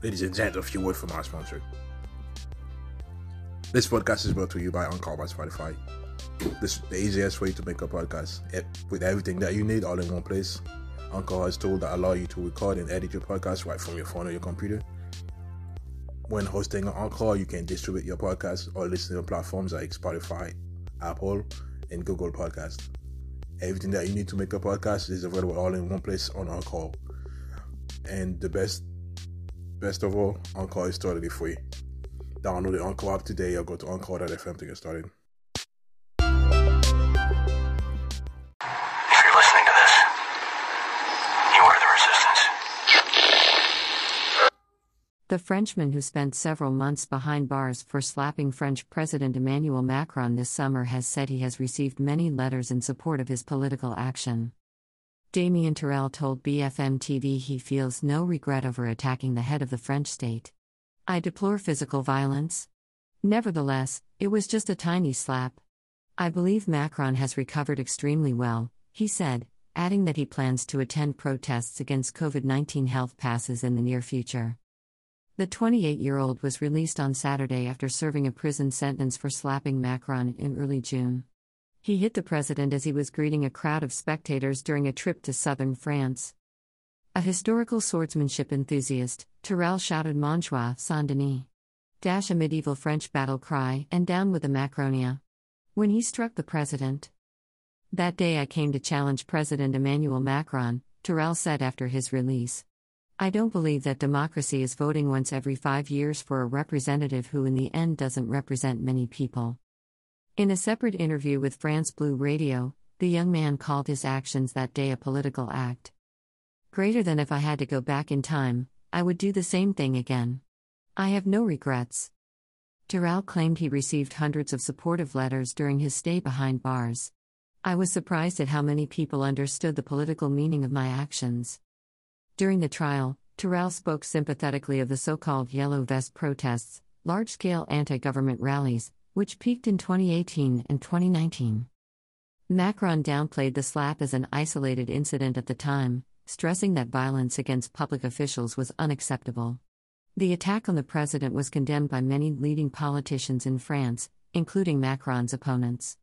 Ladies and gents, a few words from our sponsor. This podcast is brought to you by Anchor by Spotify. This is the easiest way to make a podcast it, with everything that you need all in one place. Anchor has tools that allow you to record and edit your podcast right from your phone or your computer. When hosting on Anchor, you can distribute your podcast or listen to platforms like Spotify, Apple, and Google Podcast. Everything that you need to make a podcast is available all in one place on Anchor. And the best, best of all, Anchor is totally free. Download the Anchor app today or go to Anchor.fm to get started. If you're listening to this, you are the resistance. The Frenchman who spent several months behind bars for slapping French President Emmanuel Macron this summer has said he has received many letters in support of his political action. Damien Tarel told BFM TV he feels no regret over attacking the head of the French state. I deplore physical violence. Nevertheless, it was just a tiny slap. I believe Macron has recovered extremely well, he said, adding that he plans to attend protests against COVID 19 health passes in the near future. The 28 year old was released on Saturday after serving a prison sentence for slapping Macron in early June. He hit the president as he was greeting a crowd of spectators during a trip to southern France. A historical swordsmanship enthusiast, Tarel shouted Montjoie, Saint Denis. Dash a medieval French battle cry, and down with the Macronia. When he struck the president. That day I came to challenge President Emmanuel Macron, Tarel said after his release. I don't believe that democracy is voting once every five years for a representative who in the end doesn't represent many people. In a separate interview with France Bleu Radio, the young man called his actions that day a political act. Greater than if I had to go back in time, I would do the same thing again. I have no regrets. Tarel claimed he received hundreds of supportive letters during his stay behind bars. I was surprised at how many people understood the political meaning of my actions. During the trial, Tarel spoke sympathetically of the so called Yellow Vest protests, large scale anti government rallies, which peaked in 2018 and 2019. Macron downplayed the slap as an isolated incident at the time, stressing that violence against public officials was unacceptable. The attack on the president was condemned by many leading politicians in France, including Macron's opponents.